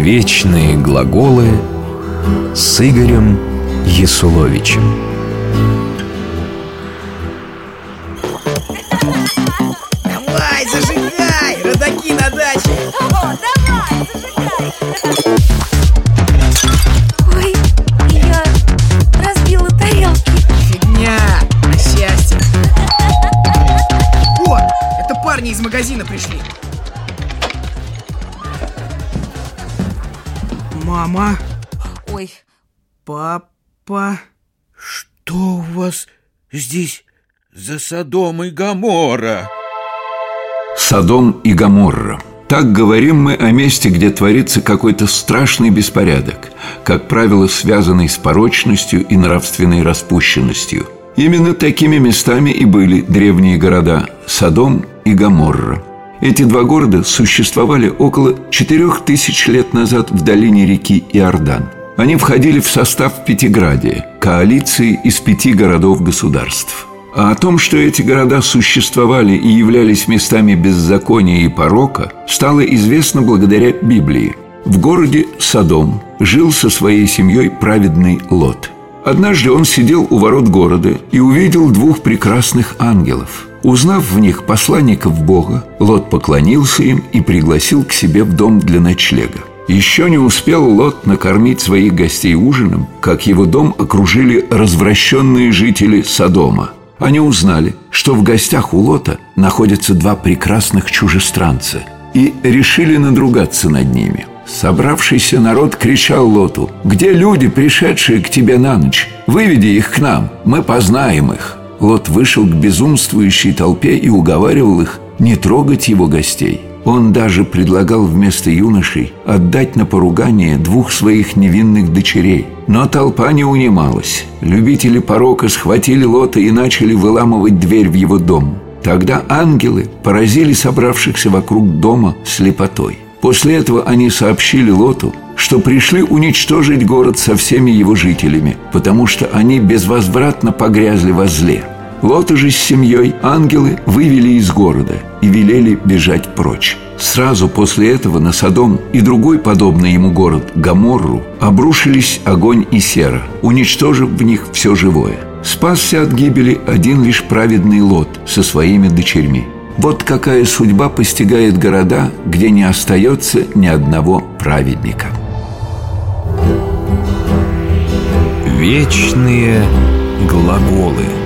Вечные глаголы с Игорем Ясуловичем. Давай, зажигай! Родаки на даче! О, давай, зажигай! Ой, я разбила тарелки Фигня! На счастье! О, это парни из магазина пришли Мама, Ой, папа Что у вас здесь за Содом и Гамора? Содом и Гоморра. Так говорим мы о месте, где творится какой-то страшный беспорядок, как правило, связанный с порочностью и нравственной распущенностью. Именно такими местами и были древние города Содом и Гоморра. Эти два города существовали около четырех тысяч лет назад в долине реки Иордан. Они входили в состав Пятиградия, коалиции из пяти городов-государств. А о том, что эти города существовали и являлись местами беззакония и порока, стало известно благодаря Библии. В городе Содом жил со своей семьей праведный Лот. Однажды он сидел у ворот города и увидел двух прекрасных ангелов. Узнав в них посланников Бога, Лот поклонился им и пригласил к себе в дом для ночлега. Еще не успел Лот накормить своих гостей ужином, как его дом окружили развращенные жители Содома. Они узнали, что в гостях у Лота находятся два прекрасных чужестранца и решили надругаться над ними. Собравшийся народ кричал Лоту «Где люди, пришедшие к тебе на ночь? Выведи их к нам, мы познаем их». Лот вышел к безумствующей толпе и уговаривал их не трогать его гостей. Он даже предлагал вместо юношей отдать на поругание двух своих невинных дочерей. Но толпа не унималась. Любители порока схватили Лота и начали выламывать дверь в его дом. Тогда ангелы поразили собравшихся вокруг дома слепотой. После этого они сообщили Лоту, что пришли уничтожить город со всеми его жителями, потому что они безвозвратно погрязли во зле. Лота же с семьей ангелы вывели из города и велели бежать прочь. Сразу после этого на Содом и другой подобный ему город Гаморру обрушились огонь и сера, уничтожив в них все живое. Спасся от гибели один лишь праведный Лот со своими дочерьми. Вот какая судьба постигает города, где не остается ни одного праведника. Вечные глаголы –